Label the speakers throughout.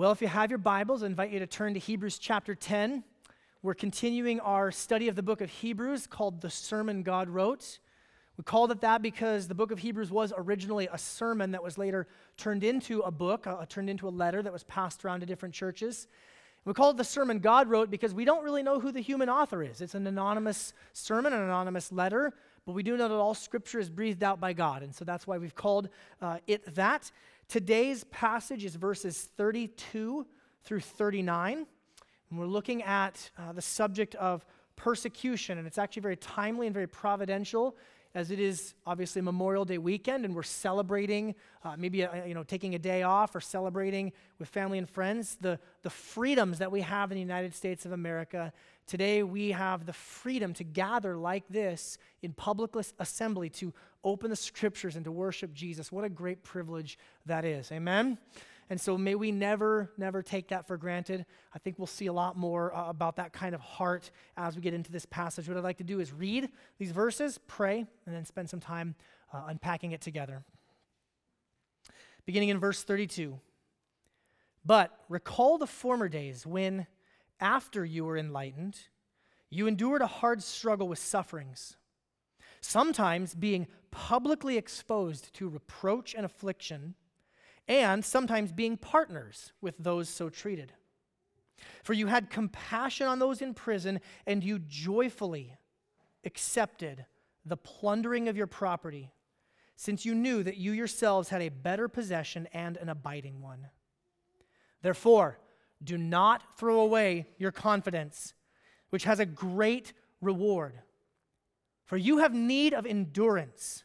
Speaker 1: Well, if you have your Bibles, I invite you to turn to Hebrews chapter 10. We're continuing our study of the book of Hebrews called The Sermon God Wrote. We called it that because the book of Hebrews was originally a sermon that was later turned into a book, uh, turned into a letter that was passed around to different churches. We call it the sermon God wrote because we don't really know who the human author is. It's an anonymous sermon, an anonymous letter, but we do know that all scripture is breathed out by God. And so that's why we've called uh, it that. Today's passage is verses 32 through 39. And we're looking at uh, the subject of persecution. And it's actually very timely and very providential as it is obviously Memorial Day weekend, and we're celebrating, uh, maybe uh, you know, taking a day off or celebrating with family and friends the, the freedoms that we have in the United States of America. Today, we have the freedom to gather like this in public assembly to open the scriptures and to worship Jesus. What a great privilege that is. Amen. And so may we never, never take that for granted. I think we'll see a lot more uh, about that kind of heart as we get into this passage. What I'd like to do is read these verses, pray, and then spend some time uh, unpacking it together. Beginning in verse 32. But recall the former days when, after you were enlightened, you endured a hard struggle with sufferings, sometimes being publicly exposed to reproach and affliction and sometimes being partners with those so treated. For you had compassion on those in prison, and you joyfully accepted the plundering of your property, since you knew that you yourselves had a better possession and an abiding one. Therefore, do not throw away your confidence, which has a great reward. For you have need of endurance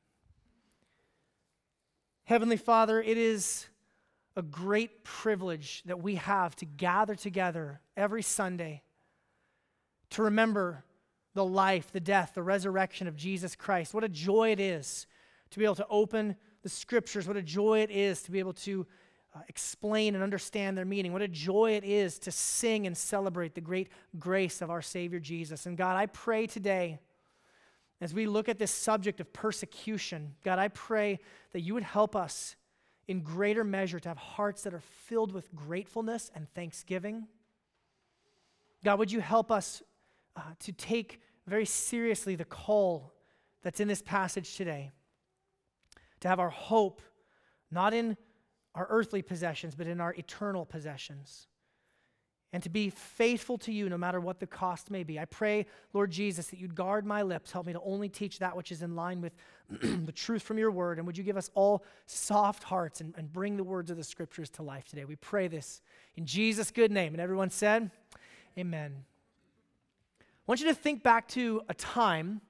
Speaker 1: Heavenly Father, it is a great privilege that we have to gather together every Sunday to remember the life, the death, the resurrection of Jesus Christ. What a joy it is to be able to open the scriptures. What a joy it is to be able to uh, explain and understand their meaning. What a joy it is to sing and celebrate the great grace of our Savior Jesus. And God, I pray today as we look at this subject of persecution, God, I pray that you would help us in greater measure to have hearts that are filled with gratefulness and thanksgiving. God, would you help us uh, to take very seriously the call that's in this passage today? To have our hope not in our earthly possessions, but in our eternal possessions and to be faithful to you no matter what the cost may be. I pray, Lord Jesus, that you'd guard my lips. Help me to only teach that which is in line with the truth from your word. And would you give us all soft hearts and, and bring the words of the scriptures to life today? We pray this in Jesus' good name. And everyone said, Amen. I want you to think back to a time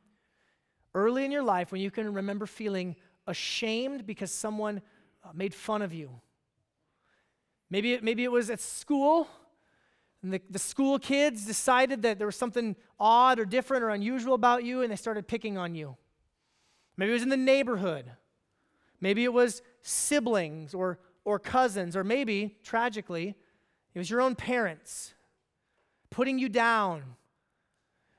Speaker 1: early in your life when you can remember feeling ashamed because someone uh, made fun of you. Maybe maybe it was at school and the, the school kids decided that there was something odd or different or unusual about you, and they started picking on you. Maybe it was in the neighborhood. Maybe it was siblings or, or cousins, or maybe, tragically, it was your own parents putting you down.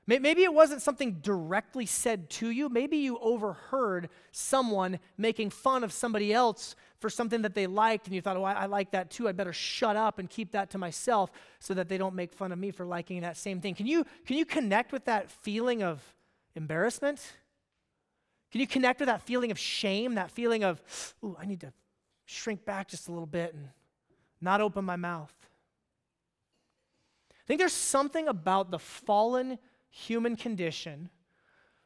Speaker 1: Maybe it wasn't something directly said to you. Maybe you overheard someone making fun of somebody else for something that they liked, and you thought, oh, I, I, like that too. I'd better shut up and keep that to myself so that they don't make fun of me for liking that same thing. Can you, can you connect with that feeling of embarrassment? Can you connect with that feeling of shame, that feeling of, ooh, I need to shrink back just a little bit and not open my mouth? I think there's something about the fallen human condition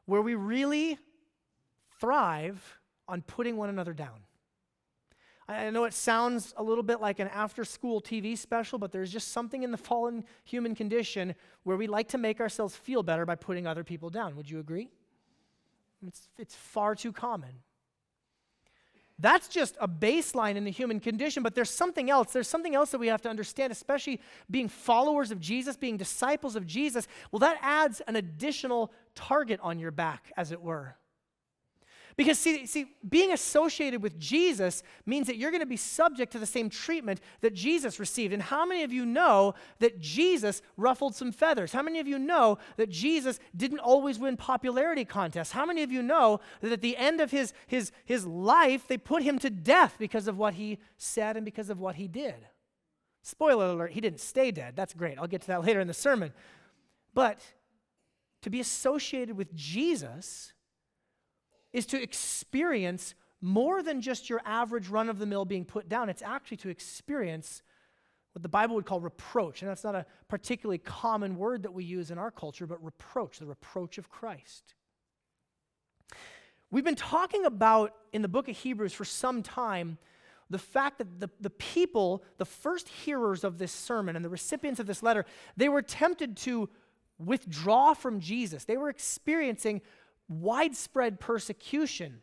Speaker 1: where we really thrive on putting one another down. I know it sounds a little bit like an after school TV special, but there's just something in the fallen human condition where we like to make ourselves feel better by putting other people down. Would you agree? It's, it's far too common. that's just a baseline in the human condition, but there's something else. There's something else that we have to understand, especially being followers of Jesus, being disciples of Jesus. Well, that adds an additional target on your back, as it were. Because, see, see, being associated with Jesus means that you're going to be subject to the same treatment that Jesus received. And how many of you know that Jesus ruffled some feathers? How many of you know that Jesus didn't always win popularity contests? How many of you know that at the end of his, his, his life, they put him to death because of what he said and because of what he did? Spoiler alert, he didn't stay dead. That's great. I'll get to that later in the sermon. But to be associated with Jesus, is to experience more than just your average run of the mill being put down. It's actually to experience what the Bible would call reproach. And that's not a particularly common word that we use in our culture, but reproach, the reproach of Christ. We've been talking about in the book of Hebrews for some time the fact that the, the people, the first hearers of this sermon and the recipients of this letter, they were tempted to withdraw from Jesus. They were experiencing widespread persecution.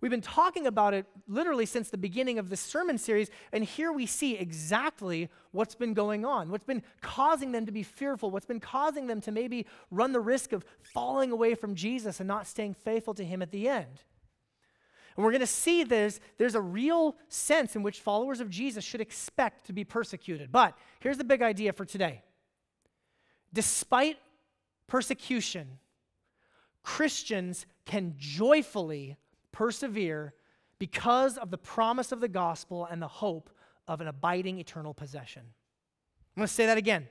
Speaker 1: We've been talking about it literally since the beginning of this sermon series, and here we see exactly what's been going on, what's been causing them to be fearful, what's been causing them to maybe run the risk of falling away from Jesus and not staying faithful to Him at the end. And we're going to see there's, there's a real sense in which followers of Jesus should expect to be persecuted. But here's the big idea for today despite persecution, Christians can joyfully persevere because of the promise of the gospel and the hope of an abiding eternal possession. I'm going to say that again.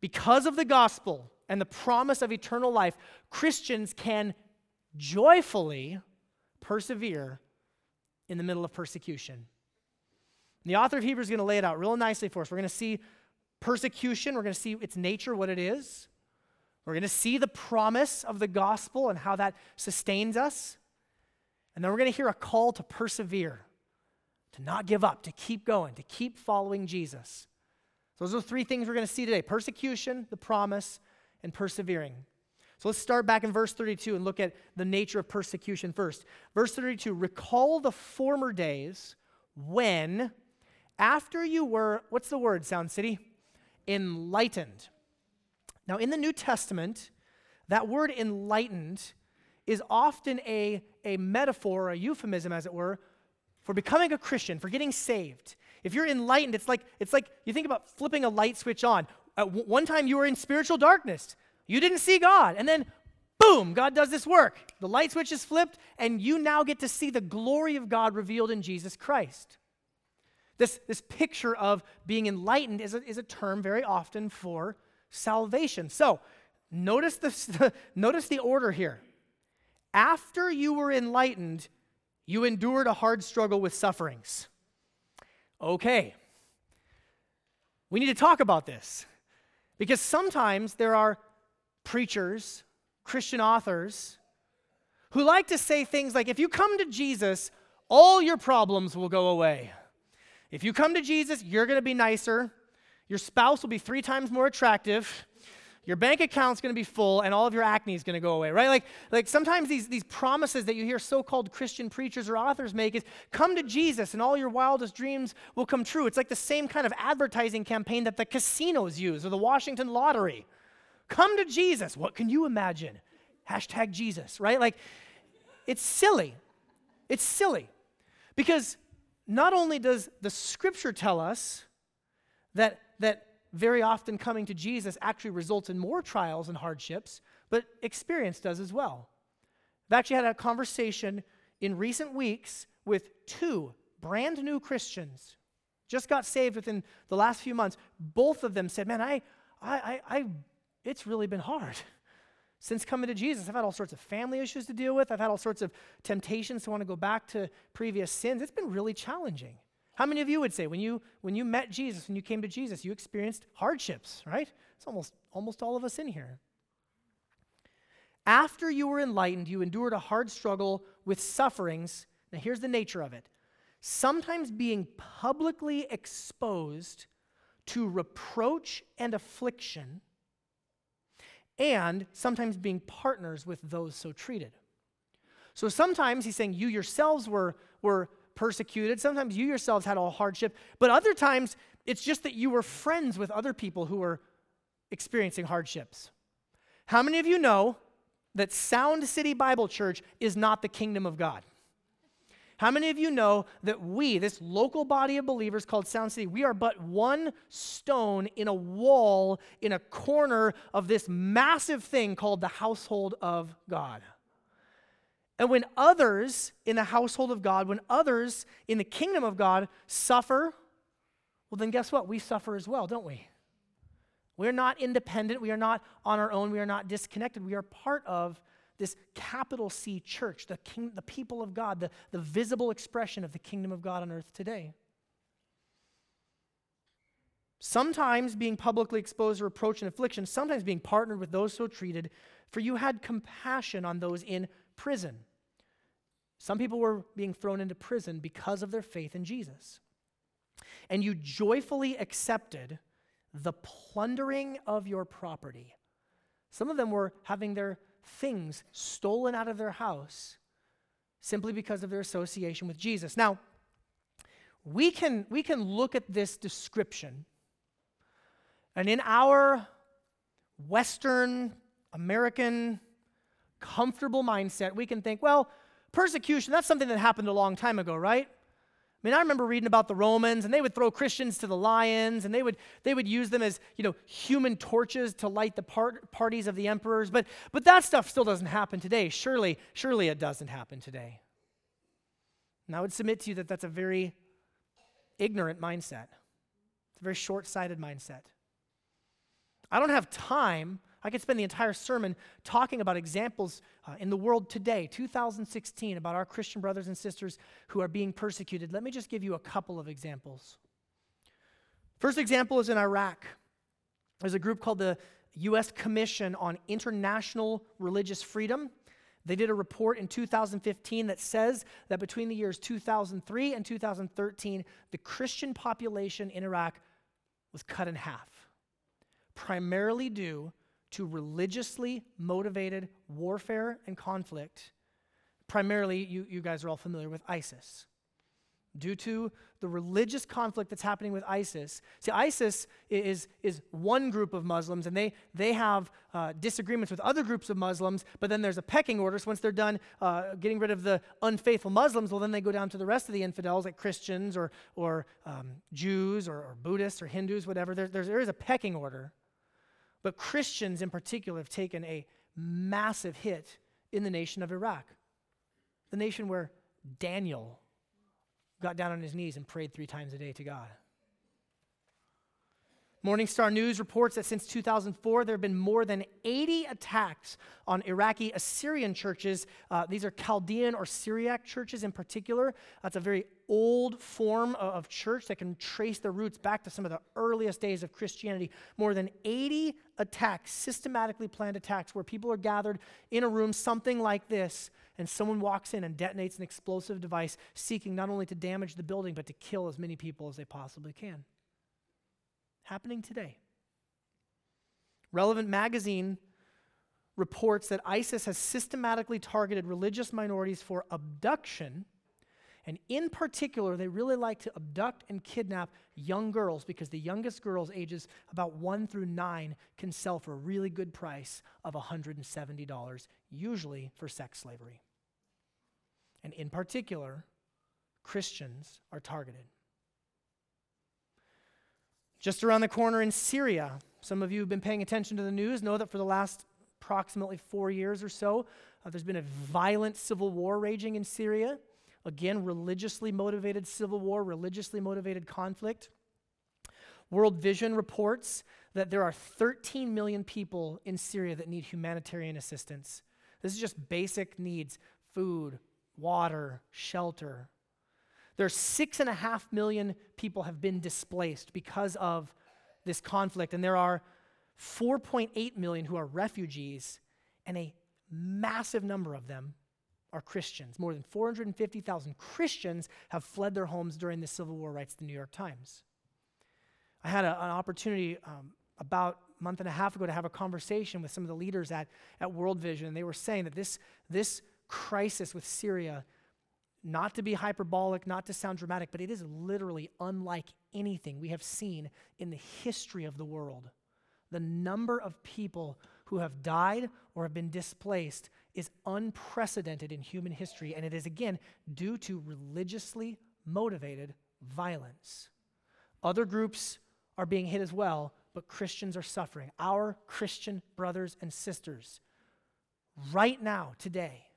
Speaker 1: Because of the gospel and the promise of eternal life, Christians can joyfully persevere in the middle of persecution. The author of Hebrews is going to lay it out real nicely for us. We're going to see persecution, we're going to see its nature, what it is. We're going to see the promise of the gospel and how that sustains us. And then we're going to hear a call to persevere, to not give up, to keep going, to keep following Jesus. So those are three things we're going to see today persecution, the promise, and persevering. So let's start back in verse 32 and look at the nature of persecution first. Verse 32 Recall the former days when, after you were, what's the word, Sound City? Enlightened. Now, in the New Testament, that word enlightened is often a, a metaphor, a euphemism, as it were, for becoming a Christian, for getting saved. If you're enlightened, it's like, it's like you think about flipping a light switch on. At w- one time, you were in spiritual darkness, you didn't see God. And then, boom, God does this work. The light switch is flipped, and you now get to see the glory of God revealed in Jesus Christ. This, this picture of being enlightened is a, is a term very often for salvation. So, notice the, notice the order here. After you were enlightened, you endured a hard struggle with sufferings. Okay. We need to talk about this because sometimes there are preachers, Christian authors, who like to say things like if you come to Jesus, all your problems will go away. If you come to Jesus, you're going to be nicer. Your spouse will be three times more attractive. Your bank account's going to be full, and all of your acne is going to go away, right? Like, like sometimes these, these promises that you hear so called Christian preachers or authors make is come to Jesus, and all your wildest dreams will come true. It's like the same kind of advertising campaign that the casinos use or the Washington lottery. Come to Jesus. What can you imagine? Hashtag Jesus, right? Like, it's silly. It's silly. Because not only does the scripture tell us that that very often coming to Jesus actually results in more trials and hardships, but experience does as well. I've actually had a conversation in recent weeks with two brand new Christians, just got saved within the last few months. Both of them said, Man, I, I, I, I it's really been hard. Since coming to Jesus, I've had all sorts of family issues to deal with. I've had all sorts of temptations to want to go back to previous sins. It's been really challenging. How many of you would say when you when you met Jesus, when you came to Jesus, you experienced hardships, right? It's almost almost all of us in here. After you were enlightened, you endured a hard struggle with sufferings. Now here's the nature of it. Sometimes being publicly exposed to reproach and affliction, and sometimes being partners with those so treated. So sometimes he's saying you yourselves were, were persecuted. Sometimes you yourselves had a hardship, but other times it's just that you were friends with other people who were experiencing hardships. How many of you know that Sound City Bible Church is not the kingdom of God? How many of you know that we, this local body of believers called Sound City, we are but one stone in a wall in a corner of this massive thing called the household of God? And when others in the household of God, when others in the kingdom of God suffer, well, then guess what? We suffer as well, don't we? We're not independent. We are not on our own. We are not disconnected. We are part of this capital C church, the, king, the people of God, the, the visible expression of the kingdom of God on earth today. Sometimes being publicly exposed to reproach and affliction, sometimes being partnered with those so treated, for you had compassion on those in prison. Some people were being thrown into prison because of their faith in Jesus. And you joyfully accepted the plundering of your property. Some of them were having their things stolen out of their house simply because of their association with Jesus. Now, we can, we can look at this description, and in our Western American comfortable mindset, we can think, well, persecution, that's something that happened a long time ago, right? I mean, I remember reading about the Romans, and they would throw Christians to the lions, and they would, they would use them as, you know, human torches to light the part, parties of the emperors. But, but that stuff still doesn't happen today. Surely, surely it doesn't happen today. And I would submit to you that that's a very ignorant mindset. It's a very short sighted mindset. I don't have time I could spend the entire sermon talking about examples uh, in the world today, 2016, about our Christian brothers and sisters who are being persecuted. Let me just give you a couple of examples. First example is in Iraq. There's a group called the U.S. Commission on International Religious Freedom. They did a report in 2015 that says that between the years 2003 and 2013, the Christian population in Iraq was cut in half, primarily due to religiously motivated warfare and conflict. Primarily, you, you guys are all familiar with ISIS. Due to the religious conflict that's happening with ISIS. See, ISIS is, is one group of Muslims, and they, they have uh, disagreements with other groups of Muslims, but then there's a pecking order. So once they're done uh, getting rid of the unfaithful Muslims, well, then they go down to the rest of the infidels, like Christians or, or um, Jews or, or, Buddhists or Hindus, whatever. There, there is a pecking order. But Christians in particular have taken a massive hit in the nation of Iraq, the nation where Daniel got down on his knees and prayed three times a day to God. Morning Star News reports that since 2004, there have been more than 80 attacks on Iraqi Assyrian churches. Uh, these are Chaldean or Syriac churches in particular. That's a very old form of church that can trace their roots back to some of the earliest days of Christianity. More than 80 attacks, systematically planned attacks, where people are gathered in a room, something like this, and someone walks in and detonates an explosive device, seeking not only to damage the building, but to kill as many people as they possibly can happening today. Relevant Magazine reports that ISIS has systematically targeted religious minorities for abduction. And in particular, they really like to abduct and kidnap young girls because the youngest girls, ages about one through nine, can sell for a really good price of $170, usually for sex slavery. And in particular, Christians are targeted. Just around the corner in Syria, some of you who've been paying attention to the news know that for the last approximately four years or so, uh, there's been a violent civil war raging in Syria. Again, religiously motivated civil war, religiously motivated conflict. World Vision reports that there are 13 million people in Syria that need humanitarian assistance. This is just basic needs food, water, shelter, there's six and a half million people have been displaced because of this conflict, and there are 4.8 million who are refugees, and a massive number of them are Christians. More than 450,000 Christians have fled their homes during the Civil War, writes the New York Times. I had a, an opportunity um, about a month and a half ago to have a conversation with some of the leaders at, at World Vision, and they were saying that this, this crisis with Syria not to be hyperbolic, not to sound dramatic, but it is literally unlike anything we have seen in the history of the world. The number of people who have died or have been displaced is unprecedented in human history, and it is again due to religiously motivated violence. Other groups are being hit as well, but Christians are suffering. Our Christian brothers and sisters, right now, today,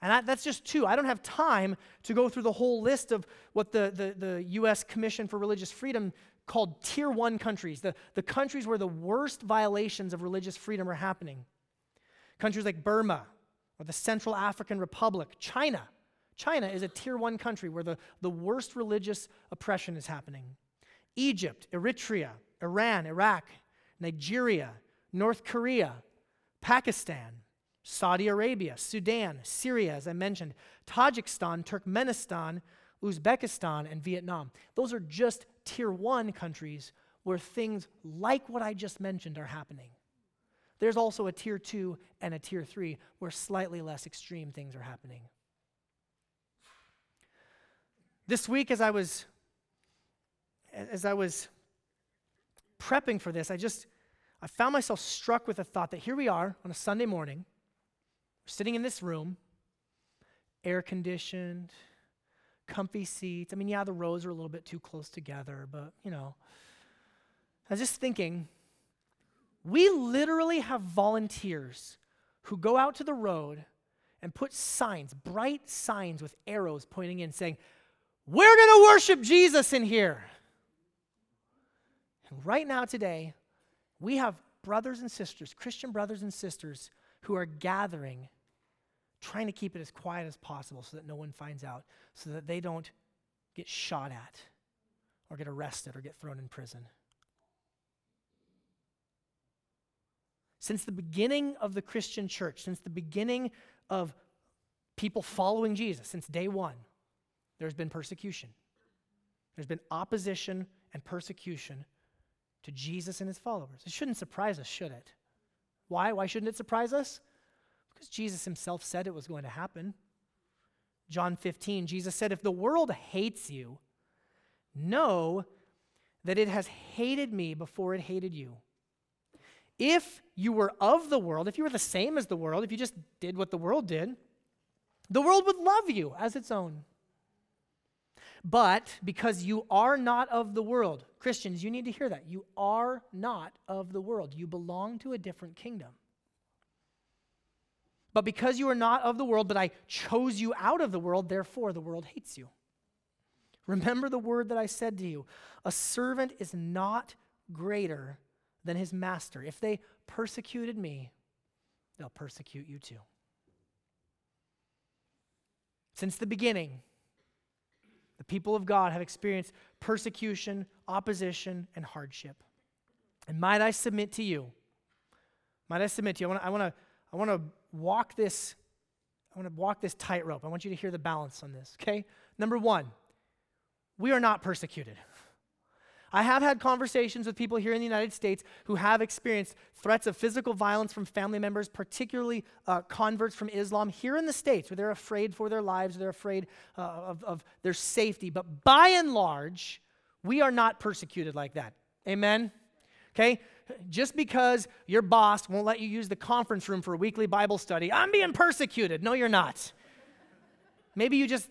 Speaker 1: and that, that's just two. I don't have time to go through the whole list of what the, the, the U.S. Commission for Religious Freedom called tier one countries, the, the countries where the worst violations of religious freedom are happening. Countries like Burma or the Central African Republic, China. China is a tier one country where the, the worst religious oppression is happening. Egypt, Eritrea, Iran, Iraq, Nigeria, North Korea, Pakistan, Saudi Arabia, Sudan, Syria, as I mentioned, Tajikistan, Turkmenistan, Uzbekistan, and Vietnam. Those are just tier one countries where things like what I just mentioned are happening. There's also a tier two and a tier three where slightly less extreme things are happening. This week, as I was as I was prepping for this, I just I found myself struck with the thought that here we are on a Sunday morning sitting in this room, air conditioned, comfy seats. I mean, yeah, the rows are a little bit too close together, but you know. I was just thinking, we literally have volunteers who go out to the road and put signs, bright signs with arrows pointing in, saying, We're going to worship Jesus in here. And right now, today, we have brothers and sisters, Christian brothers and sisters, who are gathering trying to keep it as quiet as possible so that no one finds out, so that they don't get shot at or get arrested or get thrown in prison. Since the beginning of the Christian church, since the beginning of people following Jesus, since day one, there's been persecution. There's been opposition and persecution to Jesus and his followers. It shouldn't surprise us, should it? Why? Why shouldn't it surprise us? Because Jesus himself said it was going to happen. John 15, Jesus said, If the world hates you, know that it has hated me before it hated you. If you were of the world, if you were the same as the world, if you just did what the world did, the world would love you as its own. But because you are not of the world, Christians, you need to hear that. You are not of the world. You belong to a different kingdom. But because you are not of the world, but I chose you out of the world, therefore the world hates you. Remember the word that I said to you a servant is not greater than his master. If they persecuted me, they'll persecute you too. Since the beginning, the people of God have experienced persecution, opposition, and hardship. And might I submit to you? Might I submit to you? I want to I want to walk this I want to walk this tightrope. I want you to hear the balance on this, okay? Number 1, we are not persecuted. I have had conversations with people here in the United States who have experienced threats of physical violence from family members, particularly uh, converts from Islam here in the States, where they're afraid for their lives, they're afraid uh, of, of their safety. But by and large, we are not persecuted like that. Amen? Okay? Just because your boss won't let you use the conference room for a weekly Bible study, I'm being persecuted. No, you're not. Maybe you just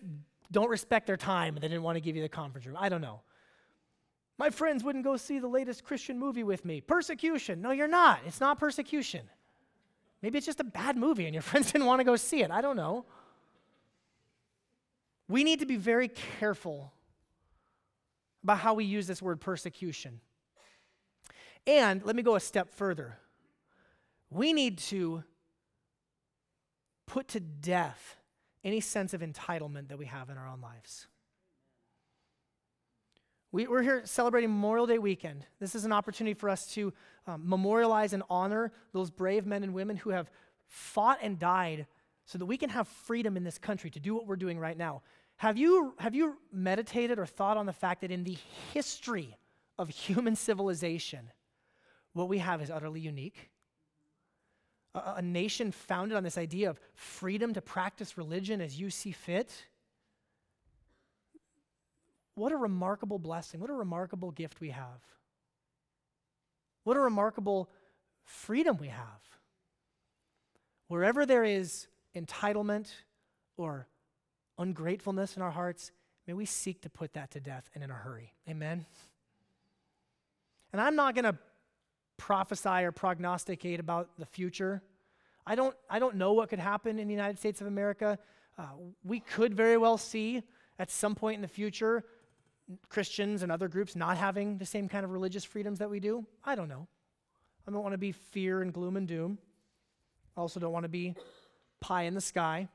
Speaker 1: don't respect their time and they didn't want to give you the conference room. I don't know. My friends wouldn't go see the latest Christian movie with me. Persecution. No, you're not. It's not persecution. Maybe it's just a bad movie and your friends didn't want to go see it. I don't know. We need to be very careful about how we use this word persecution. And let me go a step further. We need to put to death any sense of entitlement that we have in our own lives. We, are here celebrating Memorial Day weekend. This is an opportunity for us to um, memorialize and honor those brave men and women who have fought and died so that we can have freedom in this country to do what we're doing right now. Have you, have you meditated or thought on the fact that in the history of human civilization, what we have is utterly unique. A, a nation founded on this idea of freedom to practice religion as you see fit. what a remarkable blessing, what a remarkable gift we have. What a remarkable freedom we have. Wherever there is entitlement or ungratefulness in our hearts, may we seek to put that to death and in a hurry. Amen. And I'm not going to prophesy or prognosticate about the future. I don't, I don't know what could happen in the United States of America. Uh, we could very well see at some point in the future Christians and other groups not having the same kind of religious freedoms that we do? I don't know. I don't want to be fear and gloom and doom. I also don't want to be pie in the sky.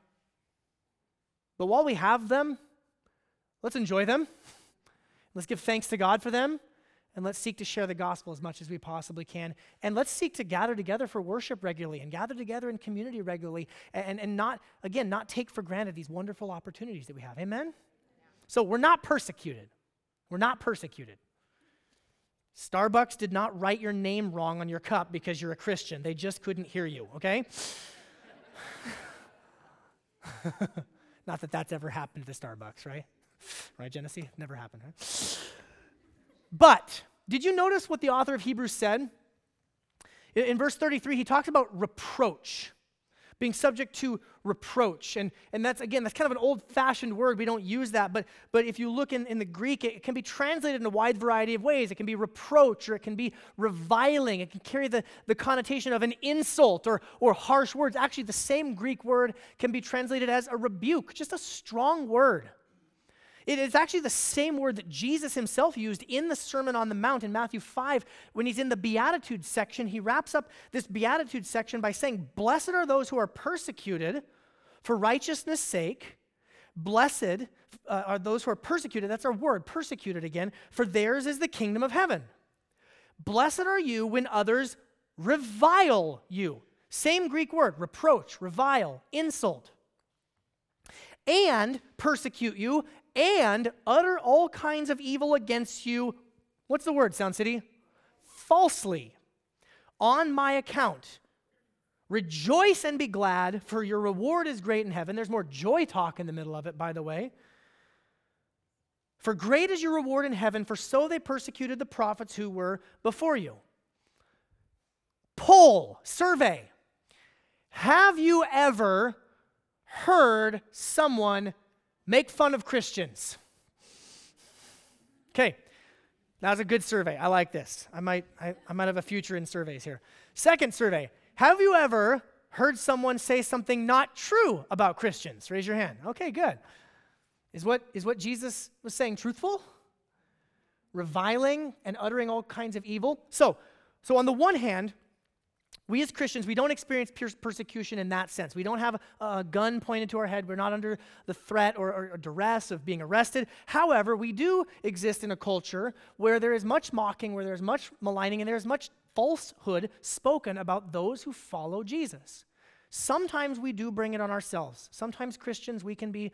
Speaker 1: But while we have them, let's enjoy them. Let's give thanks to God for them. And let's seek to share the gospel as much as we possibly can. And let's seek to gather together for worship regularly and gather together in community regularly and, and not, again, not take for granted these wonderful opportunities that we have. Amen? So we're not persecuted. We're not persecuted. Starbucks did not write your name wrong on your cup because you're a Christian. They just couldn't hear you, okay? not that that's ever happened to Starbucks, right? Right, Genesee? Never happened, right? But did you notice what the author of Hebrews said? In verse 33, he talks about reproach being subject to reproach. And, and that's, again, that's kind of an old fashioned word. We don't use that. But, but if you look in, in the Greek, it, it can be translated in a wide variety of ways. It can be reproach or it can be reviling. It can carry the, the connotation of an insult or, or harsh words. Actually, the same Greek word can be translated as a rebuke, just a strong word. It is actually the same word that Jesus himself used in the Sermon on the Mount in Matthew 5 when he's in the Beatitudes section. He wraps up this Beatitudes section by saying, Blessed are those who are persecuted for righteousness' sake. Blessed uh, are those who are persecuted. That's our word, persecuted again, for theirs is the kingdom of heaven. Blessed are you when others revile you. Same Greek word, reproach, revile, insult and persecute you and utter all kinds of evil against you. What's the word, Sound City? Falsely. On my account. Rejoice and be glad, for your reward is great in heaven. There's more joy talk in the middle of it, by the way. For great is your reward in heaven, for so they persecuted the prophets who were before you. Poll, survey. Have you ever heard someone make fun of Christians. Okay, that was a good survey. I like this. I might, I, I might have a future in surveys here. Second survey Have you ever heard someone say something not true about Christians? Raise your hand. Okay, good. Is what, is what Jesus was saying truthful? Reviling and uttering all kinds of evil? So, so on the one hand, we as Christians, we don't experience persecution in that sense. We don't have a, gun pointed to our head. We're not under the threat or, or, or, duress of being arrested. However, we do exist in a culture where there is much mocking, where there's much maligning, and there's much falsehood spoken about those who follow Jesus. Sometimes we do bring it on ourselves. Sometimes Christians, we can be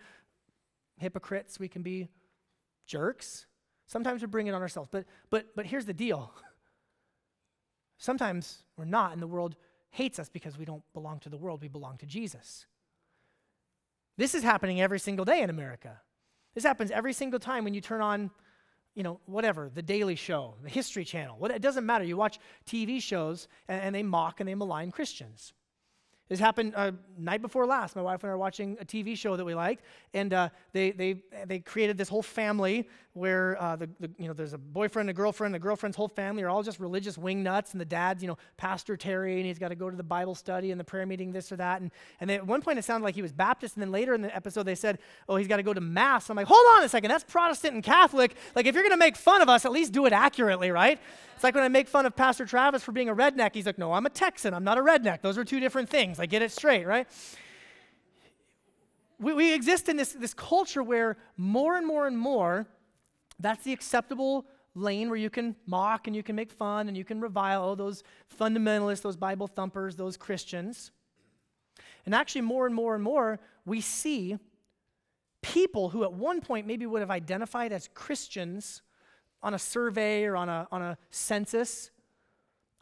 Speaker 1: hypocrites, we can be jerks. Sometimes we bring it on ourselves. But, but, but here's the deal. Sometimes we're not, and the world hates us because we don't belong to the world, we belong to Jesus. This is happening every single day in America. This happens every single time when you turn on, you know, whatever, the Daily Show, the History Channel. What, it doesn't matter. You watch TV shows and, and they mock and they malign Christians. This happened uh, night before last. My wife and I were watching a TV show that we liked, and uh, they, they, they created this whole family where uh, the, the, you know, there's a boyfriend, a girlfriend, the girlfriend's whole family are all just religious wing nuts, and the dad's, you know, Pastor Terry, and he's got to go to the Bible study and the prayer meeting, this or that. And, and they, at one point it sounded like he was Baptist, and then later in the episode they said, oh, he's got to go to Mass. I'm like, hold on a second, that's Protestant and Catholic. Like, if you're going to make fun of us, at least do it accurately, right? It's like when I make fun of Pastor Travis for being a redneck. He's like, no, I'm a Texan. I'm not a redneck. Those are two different things. I get it straight, right? We, we exist in this, this culture where more and more and more, that's the acceptable lane where you can mock and you can make fun and you can revile oh, those fundamentalists, those Bible thumpers, those Christians. And actually, more and more and more, we see people who at one point maybe would have identified as Christians on a survey or on a, on a census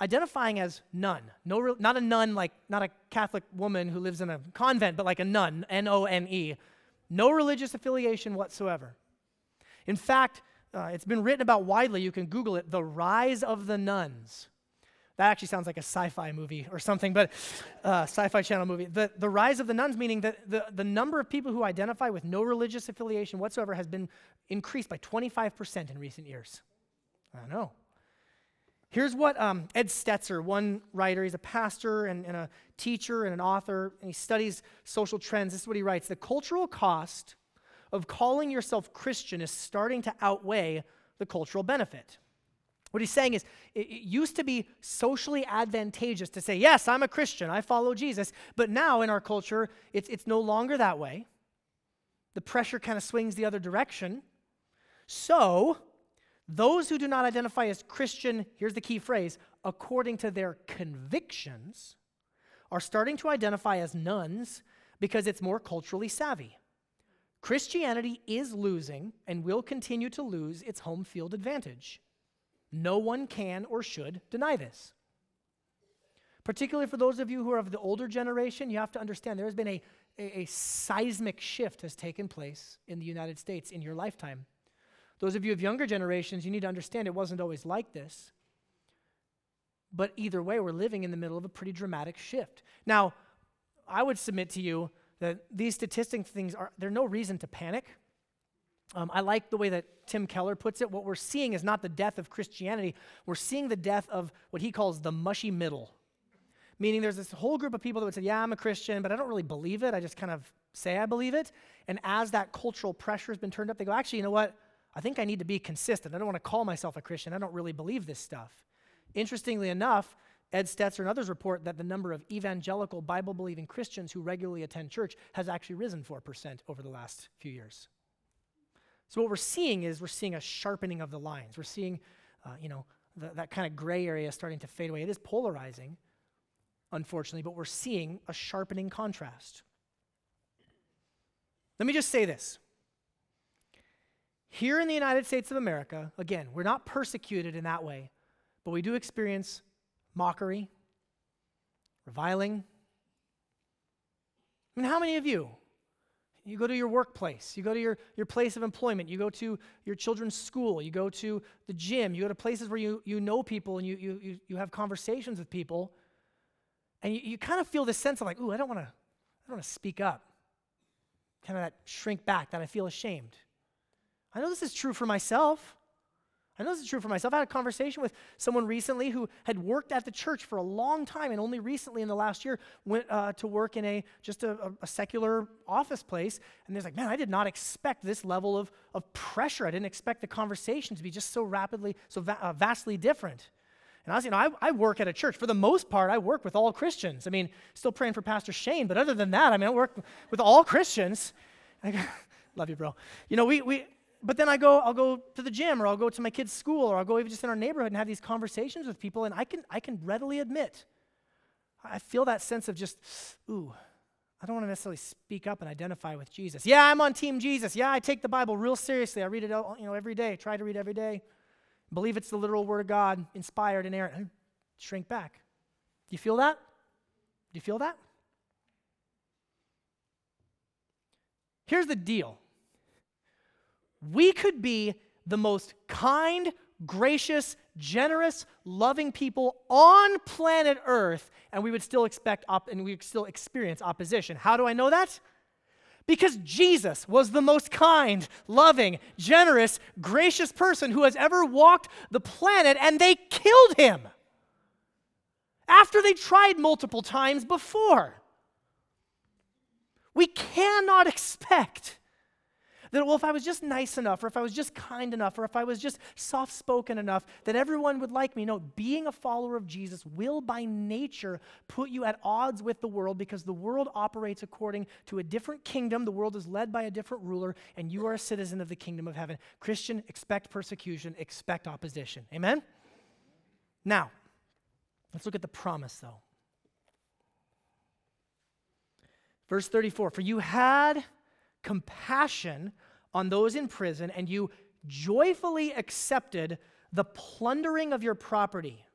Speaker 1: identifying as none. No, not a nun like, not a Catholic woman who lives in a convent, but like a nun, N O N E. No religious affiliation whatsoever. In fact, uh, it's been written about widely. You can Google it The Rise of the Nones. That actually sounds like a sci fi movie or something, but uh, sci fi channel movie. The, the rise of the Nones, meaning that the, the number of people who identify with no religious affiliation whatsoever has been increased by 25% in recent years. I know. Here's what um, Ed Stetzer, one writer, he's a pastor and, and a teacher and an author, and he studies social trends. This is what he writes The cultural cost of calling yourself Christian is starting to outweigh the cultural benefit. What he's saying is, it, used to be socially advantageous to say, Yes, I'm a Christian, I follow Jesus. But now in our culture, it's, it's no longer that way. The pressure kind of swings the other direction. So, those who do not identify as Christian, here's the key phrase, according to their convictions, are starting to identify as nones because it's more culturally savvy. Christianity is losing and will continue to lose its home field advantage. No one can or should deny this. Particularly for those of you who are of the older generation, you have to understand there has been a, a, a seismic shift has taken place in the United States in your lifetime. Those of you of younger generations, you need to understand it wasn't always like this. But either way, we're living in the middle of a pretty dramatic shift. Now, I would submit to you that these statistic things are, there's no reason to panic. Um, I like the way that Tim Keller puts it. What we're seeing is not the death of Christianity, we're seeing the death of what he calls the mushy middle. Meaning there's this whole group of people that would say, Yeah, I'm a Christian, but I don't really believe it. I just kind of say I believe it. And as that cultural pressure has been turned up, they go, Actually, you know what? I think I need to be consistent. I don't want to call myself a Christian. I don't really believe this stuff. Interestingly enough, Ed Stetzer and others report that the number of evangelical Bible believing Christians who regularly attend church has actually risen 4% over the last few years. So, what we're seeing is we're seeing a sharpening of the lines. We're seeing, uh, you know, the, that kind of gray area starting to fade away. It is polarizing, unfortunately, but we're seeing a sharpening contrast. Let me just say this. Here in the United States of America, again, we're not persecuted in that way, but we do experience mockery, reviling. I mean, how many of you you go to your workplace, you go to your, your place of employment, you go to your children's school, you go to the gym, you go to places where you, you know people and you, you, you have conversations with people, and you, you kind of feel this sense of like, ooh, I don't want to I don't want to speak up. Kind of that shrink back, that I feel ashamed. I know this is true for myself. I know this is true for myself. I had a conversation with someone recently who had worked at the church for a long time and only recently in the last year went uh, to work in a just a, a, secular office place. And they're like, man, I did not expect this level of, of pressure. I didn't expect the conversation to be just so rapidly, so va- uh, vastly different. And I was, you know, I, I, work at a church. For the most part, I work with all Christians. I mean, still praying for Pastor Shane, but other than that, I mean, I work with all Christians. love you, bro. You know, we, we but then I go, I'll go to the gym or I'll go to my kid's school or I'll go even just in our neighborhood and have these conversations with people, and I can, I can readily admit, I feel that sense of just, ooh, I don't want to necessarily speak up and identify with Jesus. Yeah, I'm on team Jesus. Yeah, I take the Bible real seriously. I read it you know, every day, try to read every day. Believe it's the literal word of God, inspired and inerrant. Shrink back. Do you feel that? Do you feel that? Here's the deal we could be the most kind, gracious, generous, loving people on planet Earth, and we would still expect op- and we would still experience opposition. How do I know that? Because Jesus was the most kind, loving, generous, gracious person who has ever walked the planet, and they killed him after they tried multiple times before. We cannot expect that, well, if I was just nice enough, or if I was just kind enough, or if I was just soft spoken enough, that everyone would like me. No, being a follower of Jesus will by nature put you at odds with the world because the world operates according to a different kingdom. The world is led by a different ruler, and you are a citizen of the kingdom of heaven. Christian, expect persecution, expect opposition. Amen? Now, let's look at the promise, though. Verse 34 For you had compassion on those in prison, and you joyfully accepted the plundering of your property.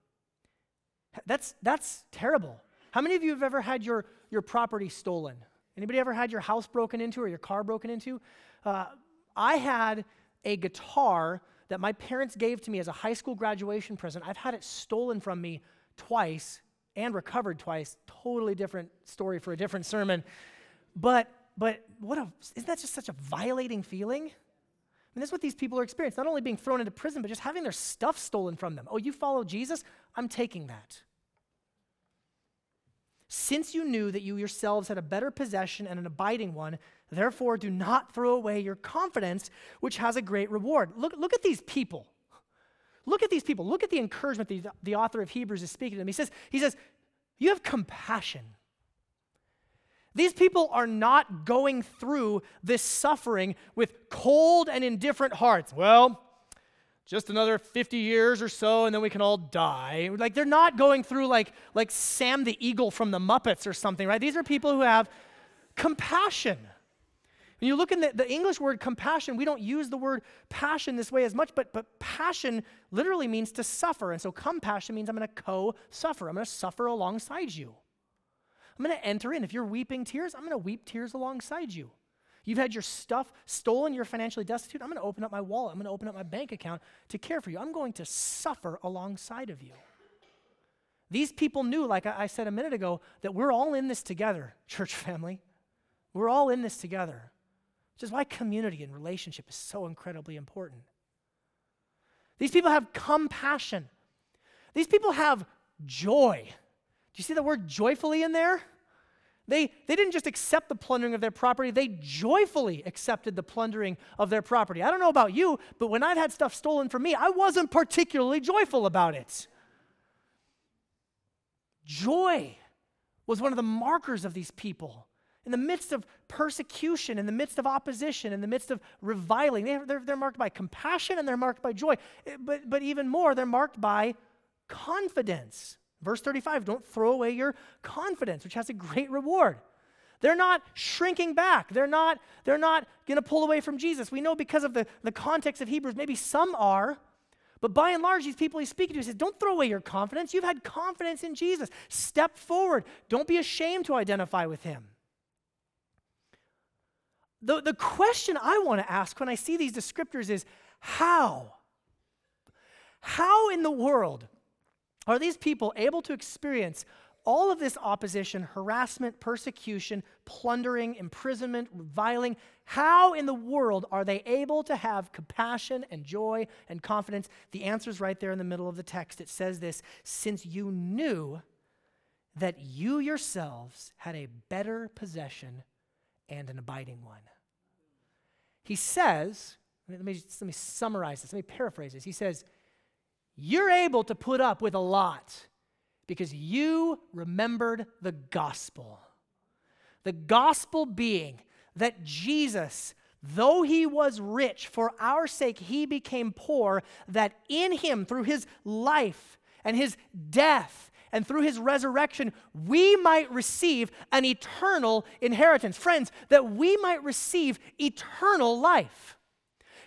Speaker 1: That's, that's terrible. How many of you have ever had your, your property stolen? Anybody ever had your house broken into or your car broken into? Uh, I had a guitar that my parents gave to me as a high school graduation present. I've had it stolen from me twice and recovered twice. Totally different story for a different sermon. But but what a isn't that just such a violating feeling? I mean, that's what these people are experiencing. Not only being thrown into prison, but just having their stuff stolen from them. Oh, you follow Jesus? I'm taking that. Since you knew that you yourselves had a better possession and an abiding one, therefore do not throw away your confidence, which has a great reward. Look, look at these people. Look at these people. Look at the encouragement the, the author of Hebrews is speaking to them. He says, he says, You have compassion. These people are not going through this suffering with cold and indifferent hearts. Well, just another 50 years or so and then we can all die. Like they're not going through like like sam the eagle from the muppets or something right? These are people who have compassion. When you look in the, the english word compassion we don't use the word passion this way as much but but passion literally means to suffer. And so compassion means i'm going to co-suffer. I'm going to suffer alongside you i'm going to enter in if you're weeping tears i'm going to weep tears alongside you You've had your stuff stolen, you're financially destitute. I'm going to open up my wallet, I'm going to open up my bank account to care for you. I'm going to suffer alongside of you. These people knew, like I said a minute ago, that we're all in this together, church family. We're all in this together, which is why community and relationship is so incredibly important. These people have compassion. These people have joy. Do you see the word joyfully in there? They, they didn't just accept the plundering of their property, they joyfully accepted the plundering of their property. I don't know about you, but when I've had stuff stolen from me, I wasn't particularly joyful about it. Joy was one of the markers of these people. In the midst of persecution, in the midst of opposition, in the midst of reviling, they're, they're, they're marked by compassion and they're marked by joy. Eh, but, but even more, they're marked by confidence. Verse 35 don't throw away your confidence, which has a great reward. They're not shrinking back. They're not, they're not going to pull away from Jesus. We know because of the, the context of Hebrews, maybe some are, but by and large, these people he's speaking to, he says, Don't throw away your confidence. You've had confidence in Jesus. Step forward. Don't be ashamed to identify with him. The, the question I want to ask when I see these descriptors is how? How in the world are these people able to experience all of this opposition, harassment, persecution, plundering, imprisonment, reviling? How in the world are they able to have compassion and joy and confidence? The answer is right there in the middle of the text. It says this since you knew that you yourselves had a better possession and an abiding one. He says, let me, let me summarize this, let me paraphrase this. He says, you're able to put up with a lot because you remembered the gospel. The gospel being that Jesus, though he was rich, for our sake he became poor, that in him, through his life and his death, and through his resurrection, we might receive an eternal inheritance. Friends, that we might receive eternal life.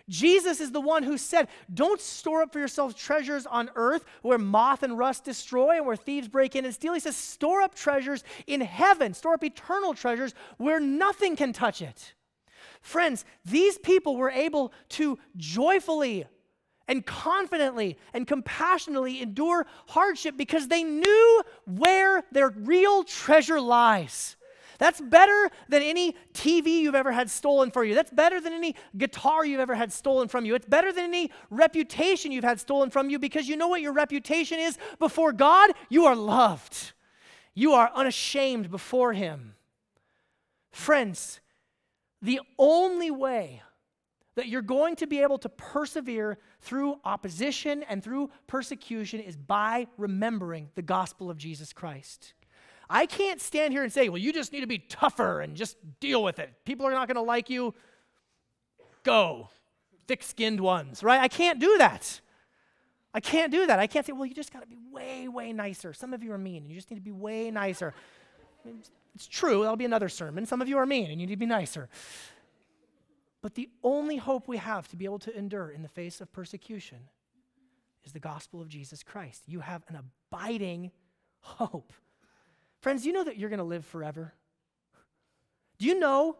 Speaker 1: Jesus is the one who said, Don't store up for yourselves treasures on earth where moth and rust destroy and where thieves break in and steal. He says, Store up treasures in heaven, store up eternal treasures where nothing can touch it. Friends, these people were able to joyfully and confidently and compassionately endure hardship because they knew where their real treasure lies. That's better than any TV you've ever had stolen for you. That's better than any guitar you've ever had stolen from you. It's better than any reputation you've had stolen from you because you know what your reputation is before God? You are loved. You are unashamed before Him. Friends, the only way that you're going to be able to persevere through opposition and through persecution is by remembering the gospel of Jesus Christ. I can't stand here and say, well, you just need to be tougher and just deal with it. People are not going to like you. Go. Thick skinned ones, right? I can't do that. I can't do that. I can't say, well, you just got to be way, way nicer. Some of you are mean, and you just need to be way nicer. It's true, that'll be another sermon. Some of you are mean, and you need to be nicer. But the only hope we have to be able to endure in the face of persecution is the gospel of Jesus Christ. You have an abiding hope. Friends, you know that you're going to live forever? Do you know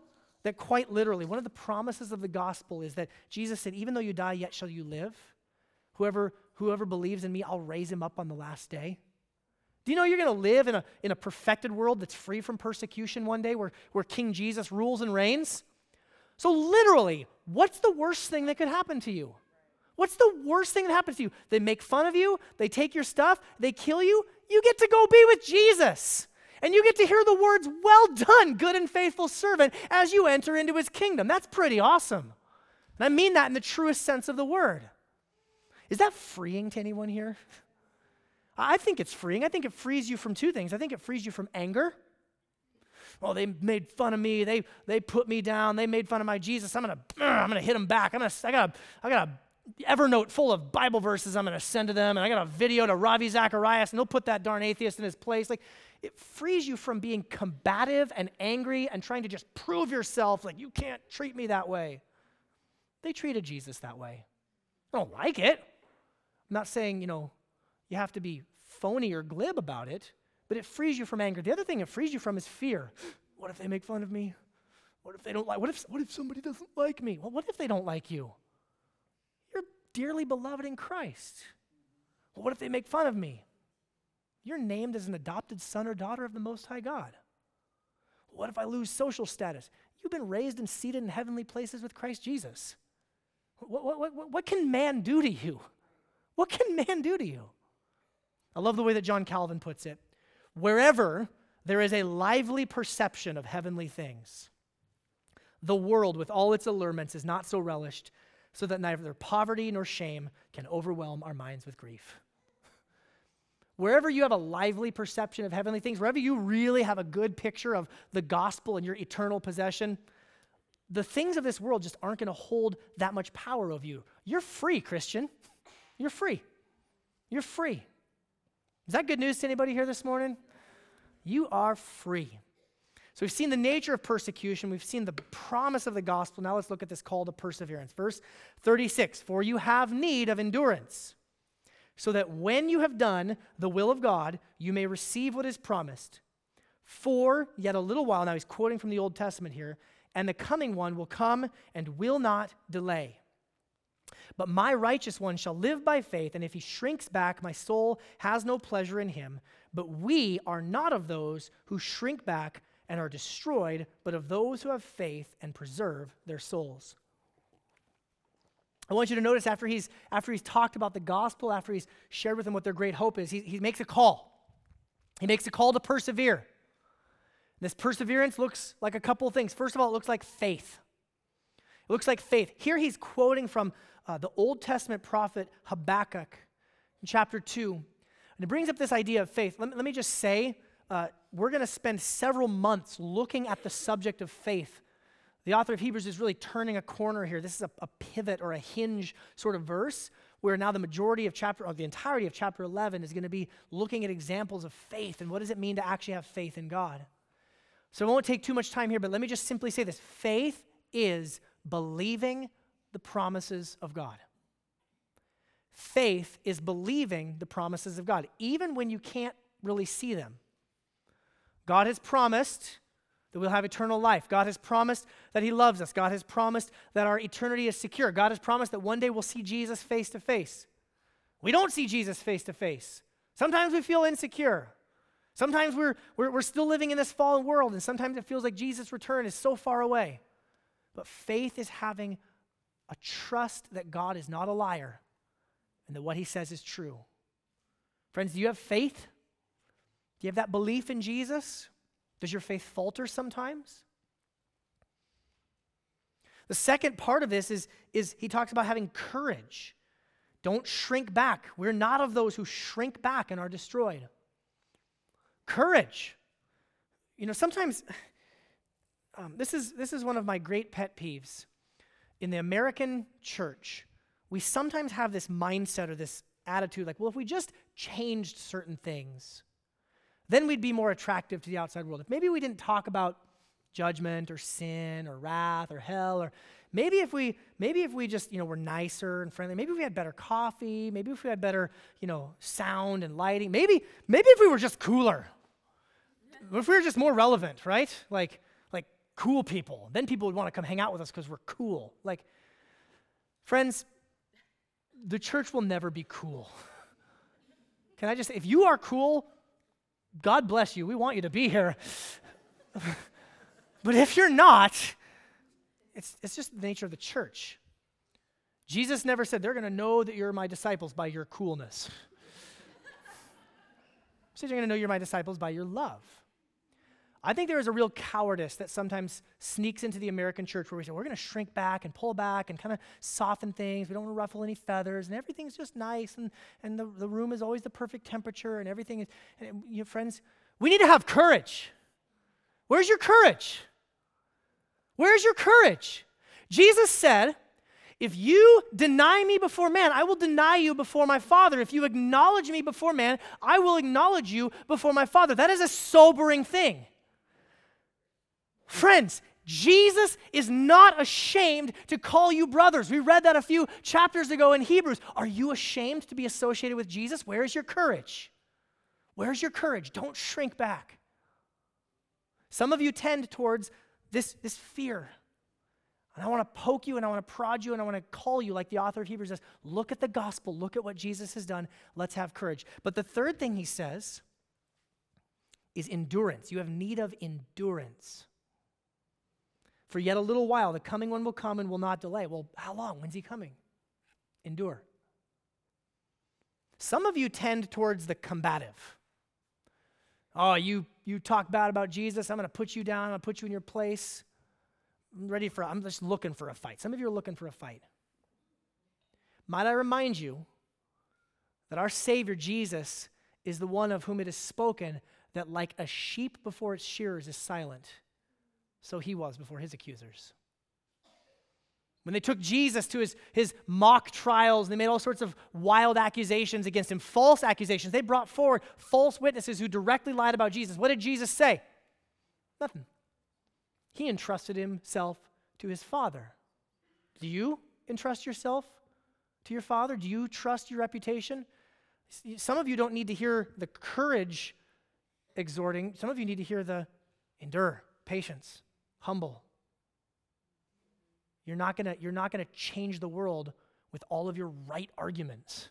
Speaker 1: that quite literally, one of the promises of the gospel is that Jesus said, Even though you die, yet shall you live. Whoever, whoever believes in me, I'll raise him up on the last day. Do you know you're going to live in a, in a perfected world that's free from persecution one day where, where King Jesus rules and reigns? So, literally, what's the worst thing that could happen to you? What's the worst thing that happens to you? They make fun of you, they take your stuff, they kill you. You get to go be with Jesus. And you get to hear the words, Well done, good and faithful servant, as you enter into his kingdom. That's pretty awesome. And I mean that in the truest sense of the word. Is that freeing to anyone here? I think it's freeing. I think it frees you from two things. I think it frees you from anger. Oh, they made fun of me. They, they put me down. They made fun of my Jesus. I'm gonna, I'm gonna hit them back. I'm gonna, I gotta I got a Evernote full of Bible verses. I'm gonna send to them, and I got a video to Ravi Zacharias, and they'll put that darn atheist in his place. Like, it frees you from being combative and angry and trying to just prove yourself. Like, you can't treat me that way. They treated Jesus that way. I don't like it. I'm not saying, you know, you have to be phony or glib about it, but it frees you from anger. The other thing it frees you from is fear. What if they make fun of me? What if they don't like? What if what if somebody doesn't like me? Well, what if they don't like you? Dearly beloved in Christ. Well, what if they make fun of me? You're named as an adopted son or daughter of the Most High God. What if I lose social status? You've been raised and seated in heavenly places with Christ Jesus. What, what, what, what can man do to you? What can man do to you? I love the way that John Calvin puts it. Wherever there is a lively perception of heavenly things, the world with all its allurements is not so relished, so that neither poverty nor shame can overwhelm our minds with grief. Wherever you have a lively perception of heavenly things, wherever you really have a good picture of the gospel and your eternal possession, the things of this world just aren't going to hold that much power over you. You're free, Christian. You're free. You're free. Is that good news to anybody here this morning? You are free. So we've seen the nature of persecution, we've seen the promise of the gospel. Now let's look at this call to perseverance. Verse 36 For you have need of endurance, so that when you have done the will of God, you may receive what is promised. For yet a little while, now he's quoting from the Old Testament here, and the coming one will come and will not delay. But my righteous one shall live by faith, and if he shrinks back, my soul has no pleasure in him. But we are not of those who shrink back and are destroyed, but of those who have faith and preserve their souls. I want you to notice after he's, after he's talked about the gospel, after he's shared with them what their great hope is, he, he makes a call. He makes a call to persevere. This perseverance looks like a couple things. First of all, it looks like faith. It looks like faith. Here he's quoting from uh, the Old Testament prophet Habakkuk in chapter 2. And it brings up this idea of faith. Let me, let me just say, uh, we're going to spend several months looking at the subject of faith. The author of Hebrews is really turning a corner here. This is a, a pivot or a hinge sort of verse where now the majority of chapter, or the entirety of chapter 11 is going to be looking at examples of faith and what does it mean to actually have faith in God. So I won't take too much time here, but let me just simply say this faith is believing the promises of God. Faith is believing the promises of God, even when you can't really see them. God has promised that we'll have eternal life. God has promised that He loves us. God has promised that our eternity is secure. God has promised that one day we'll see Jesus face to face. We don't see Jesus face to face. Sometimes we feel insecure. Sometimes we're, we're, we're still living in this fallen world, and sometimes it feels like Jesus' return is so far away. But faith is having a trust that God is not a liar and that what he says is true. Friends, do you have faith? Do you have that belief in Jesus? Does your faith falter sometimes? The second part of this is, is he talks about having courage. Don't shrink back. We're not of those who shrink back and are destroyed. Courage. You know, sometimes um, this, is, this is one of my great pet peeves in the American church, we sometimes have this mindset or this attitude like, well, if we just changed certain things, then we'd be more attractive to the outside world. If maybe we didn't talk about judgment or sin or wrath or hell or maybe if we maybe if we just you know were nicer and friendly maybe if we had better coffee maybe if we had better you know sound and lighting maybe maybe if we were just cooler if we were just more relevant right like like cool people. Then people would want to come hang out with us because we're cool. Like, friends, the church will never be cool. Can I just, if you are cool, God bless you. We want you to be here. but if you're not, it's, it's just the nature of the church. Jesus never said, they're going to know that you're my disciples by your coolness. he said, you're going to know you're my disciples by your love. I think there is a real cowardice that sometimes sneaks into the American church where we say, we're going to shrink back and pull back and kind of soften things. We don't want to ruffle any feathers, and everything's just nice, and, and the, the room is always the perfect temperature, and everything is. And, you know, friends, we need to have courage. Where's your courage? Where's your courage? Jesus said, if you deny me before man, I will deny you before my Father. If you acknowledge me before man, I will acknowledge you before my Father. That is a sobering thing. Friends, Jesus is not ashamed to call you brothers. We read that a few chapters ago in Hebrews. Are you ashamed to be associated with Jesus? Where is your courage? Where's your courage? Don't shrink back. Some of you tend towards this, this fear. And I want to poke you and I want to prod you and I want to call you, like the author of Hebrews says, look at the gospel, look at what Jesus has done. Let's have courage. But the third thing he says is endurance. You have need of endurance. For yet a little while, the coming one will come and will not delay. Well, how long? When's he coming? Endure. Some of you tend towards the combative. Oh, you, you talk bad about Jesus. I'm going to put you down. I'm going to put you in your place. I'm ready for, I'm just looking for a fight. Some of you are looking for a fight. Might I remind you that our Savior, Jesus, is the one of whom it is spoken that like a sheep before its shearers is silent so he was before his accusers. When they took Jesus to his, his mock trials, they made all sorts of wild accusations against him, false accusations. They brought forward false witnesses who directly lied about Jesus. What did Jesus say? Nothing. He entrusted himself to his Father. Do you entrust yourself to your Father? Do you trust your reputation? Some of you don't need to hear the courage exhorting, some of you need to hear the endure, patience, humble. You're not gonna, you're not gonna change the world with all of your right arguments.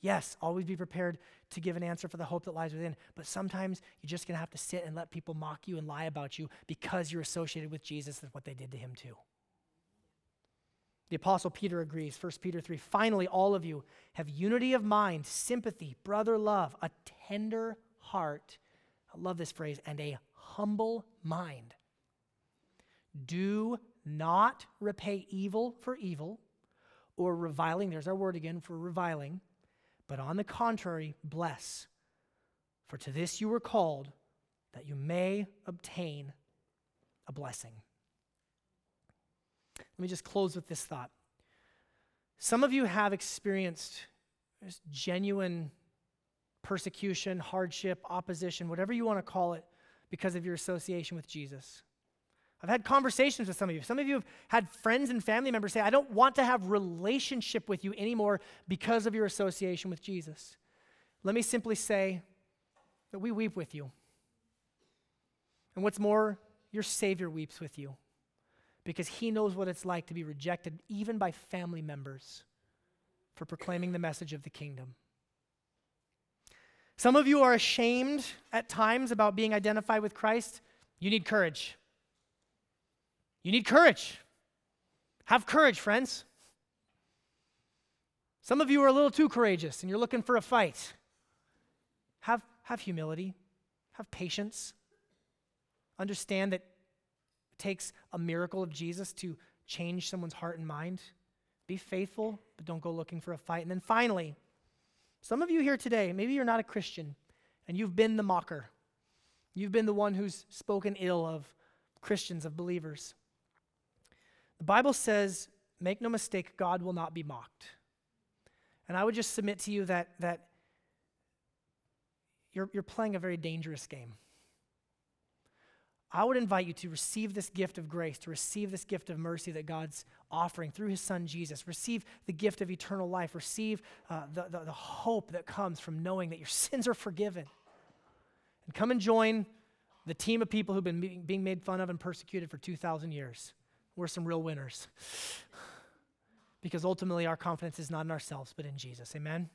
Speaker 1: Yes, always be prepared to give an answer for the hope that lies within, but sometimes you're just gonna have to sit and let people mock you and lie about you because you're associated with Jesus and what they did to him too. The apostle Peter agrees, 1 Peter 3. Finally, all of you have unity of mind, sympathy, brother love, a tender heart. I love this phrase, and a humble mind. Do not repay evil for evil or reviling, there's our word again for reviling, but on the contrary, bless. For to this you were called, that you may obtain a blessing. Let me just close with this thought. Some of you have experienced genuine persecution, hardship, opposition, whatever you want to call it, because of your association with Jesus. I've had conversations with some of you. Some of you have had friends and family members say, I don't want to have relationship with you anymore because of your association with Jesus. Let me simply say that we weep with you. And what's more, your Savior weeps with you because he knows what it's like to be rejected, even by family members, for proclaiming the message of the kingdom. Some of you are ashamed at times about being identified with Christ. You need courage. You need courage. Have courage, friends. Some of you are a little too courageous and you're looking for a fight. Have, have humility, have patience. Understand that it takes a miracle of Jesus to change someone's heart and mind. Be faithful, but don't go looking for a fight. And then finally, some of you here today, maybe you're not a Christian and you've been the mocker. You've been the one who's spoken ill of Christians, of believers. The Bible says, make no mistake, God will not be mocked. And I would just submit to you that, that you're, you're playing a very dangerous game. I would invite you to receive this gift of grace, to receive this gift of mercy that God's offering through his son Jesus. Receive the gift of eternal life. Receive uh, the, the, the hope that comes from knowing that your sins are forgiven. And come and join the team of people who've been being made fun of and persecuted for 2,000 years. We're some real winners. because ultimately, our confidence is not in ourselves, but in Jesus. Amen?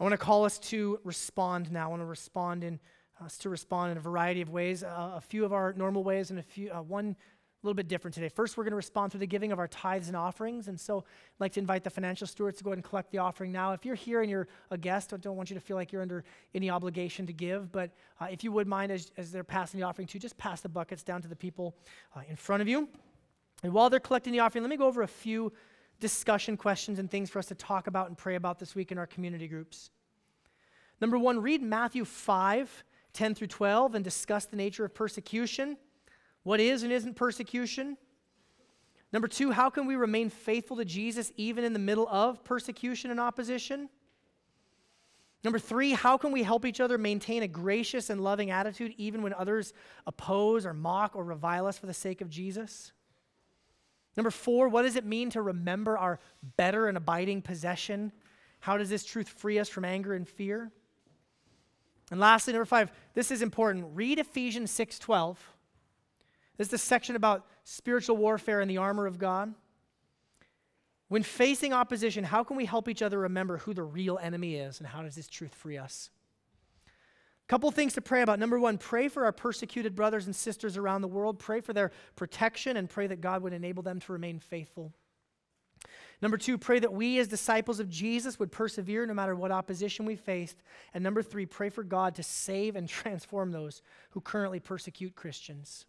Speaker 1: I want to call us to respond now. I want to respond in us to respond in a variety of ways. Uh, a few of our normal ways, and a few uh, one a little bit different today. First, we're going to respond through the giving of our tithes and offerings. And so I'd like to invite the financial stewards to go ahead and collect the offering now. If you're here and you're a guest, I don't want you to feel like you're under any obligation to give. But uh, if you would mind, as, as they're passing the offering to, just pass the buckets down to the people uh, in front of you. And while they're collecting the offering, let me go over a few discussion questions and things for us to talk about and pray about this week in our community groups. Number one, read Matthew 5 10 through 12 and discuss the nature of persecution. What is and isn't persecution? Number two, how can we remain faithful to Jesus even in the middle of persecution and opposition? Number three, how can we help each other maintain a gracious and loving attitude even when others oppose or mock or revile us for the sake of Jesus? Number four, what does it mean to remember our better and abiding possession? How does this truth free us from anger and fear? And lastly, number five, this is important. Read Ephesians 6:12. This is the section about spiritual warfare and the armor of God. When facing opposition, how can we help each other remember who the real enemy is and how does this truth free us? Couple things to pray about. Number one, pray for our persecuted brothers and sisters around the world. Pray for their protection and pray that God would enable them to remain faithful. Number two, pray that we as disciples of Jesus would persevere no matter what opposition we faced. And number three, pray for God to save and transform those who currently persecute Christians.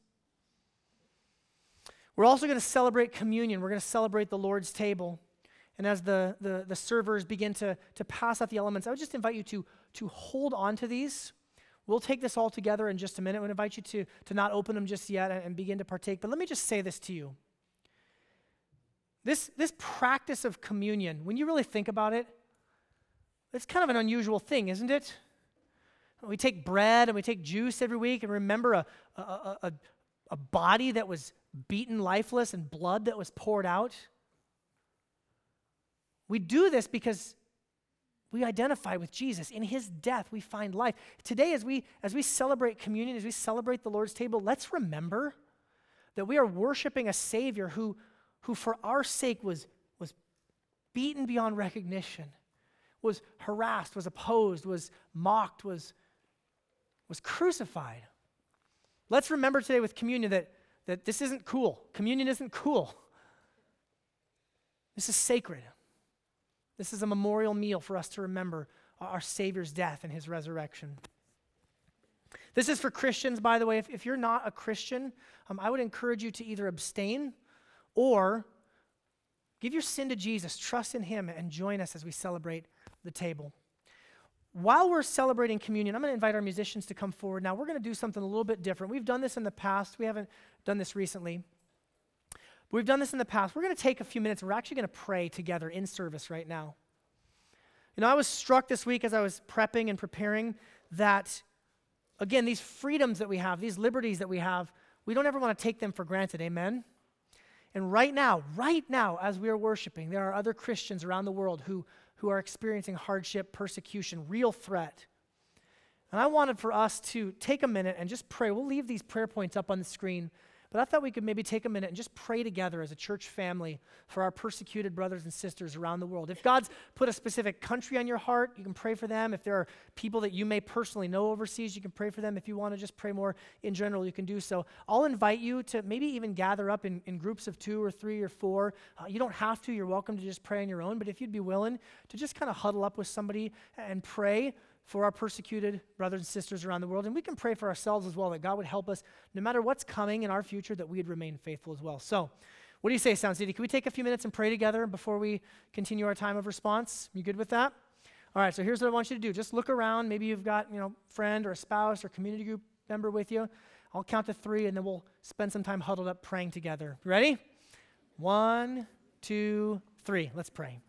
Speaker 1: We're also going to celebrate communion. We're going to celebrate the Lord's table. And as the, the, the, servers begin to, to pass out the elements, I would just invite you to, to hold on to these. We'll take this all together in just a minute. I would invite you to, to not open them just yet and, and begin to partake. But let me just say this to you. This, this practice of communion, when you really think about it, it's kind of an unusual thing, isn't it? We take bread and we take juice every week and remember a, a, a, a body that was beaten lifeless and blood that was poured out. We do this because we identify with Jesus. In his death, we find life. Today, as we, as we celebrate communion, as we celebrate the Lord's table, let's remember that we are worshiping a Savior who, who for our sake was, was beaten beyond recognition, was harassed, was opposed, was mocked, was, was crucified. Let's remember today with communion that, that this isn't cool. Communion isn't cool. This is sacred. This is a memorial meal for us to remember our Savior's death and his resurrection. This is for Christians, by the way. If, if you're not a Christian, um, I would encourage you to either abstain or give your sin to Jesus, trust in him, and join us as we celebrate the table while we're celebrating communion, I'm going to invite our musicians to come forward. Now, we're going to do something a little bit different. We've done this in the past, we haven't done this recently. But we've done this in the past. We're going to take a few minutes. We're actually going to pray together in service right now. You know, I was struck this week as I was prepping and preparing that, again, these freedoms that we have, these liberties that we have, we don't ever want to take them for granted. Amen? And right now, right now, as we are worshiping, there are other Christians around the world who who are experiencing hardship, persecution, real threat. And I wanted for us to take a minute and just pray. We'll leave these prayer points up on the screen. But I thought we could maybe take a minute and just pray together as a church family for our persecuted brothers and sisters around the world. If God's put a specific country on your heart, you can pray for them. If there are people that you may personally know overseas, you can pray for them. If you want to just pray more in general, you can do so. I'll invite you to maybe even gather up in, in groups of two or three or four. Uh, you don't have to, you're welcome to just pray on your own. But if you'd be willing to just kind of huddle up with somebody and pray, for our persecuted brothers and sisters around the world. And we can pray for ourselves as well that God would help us, no matter what's coming in our future, that we'd remain faithful as well. So, what do you say, Sound City? Can we take a few minutes and pray together before we continue our time of response? You good with that? All right, so here's what I want you to do. Just look around. Maybe you've got, you know, friend or a spouse or community group member with you. I'll count to three, and then we'll spend some time huddled up praying together. Ready? One, two, three. Let's pray.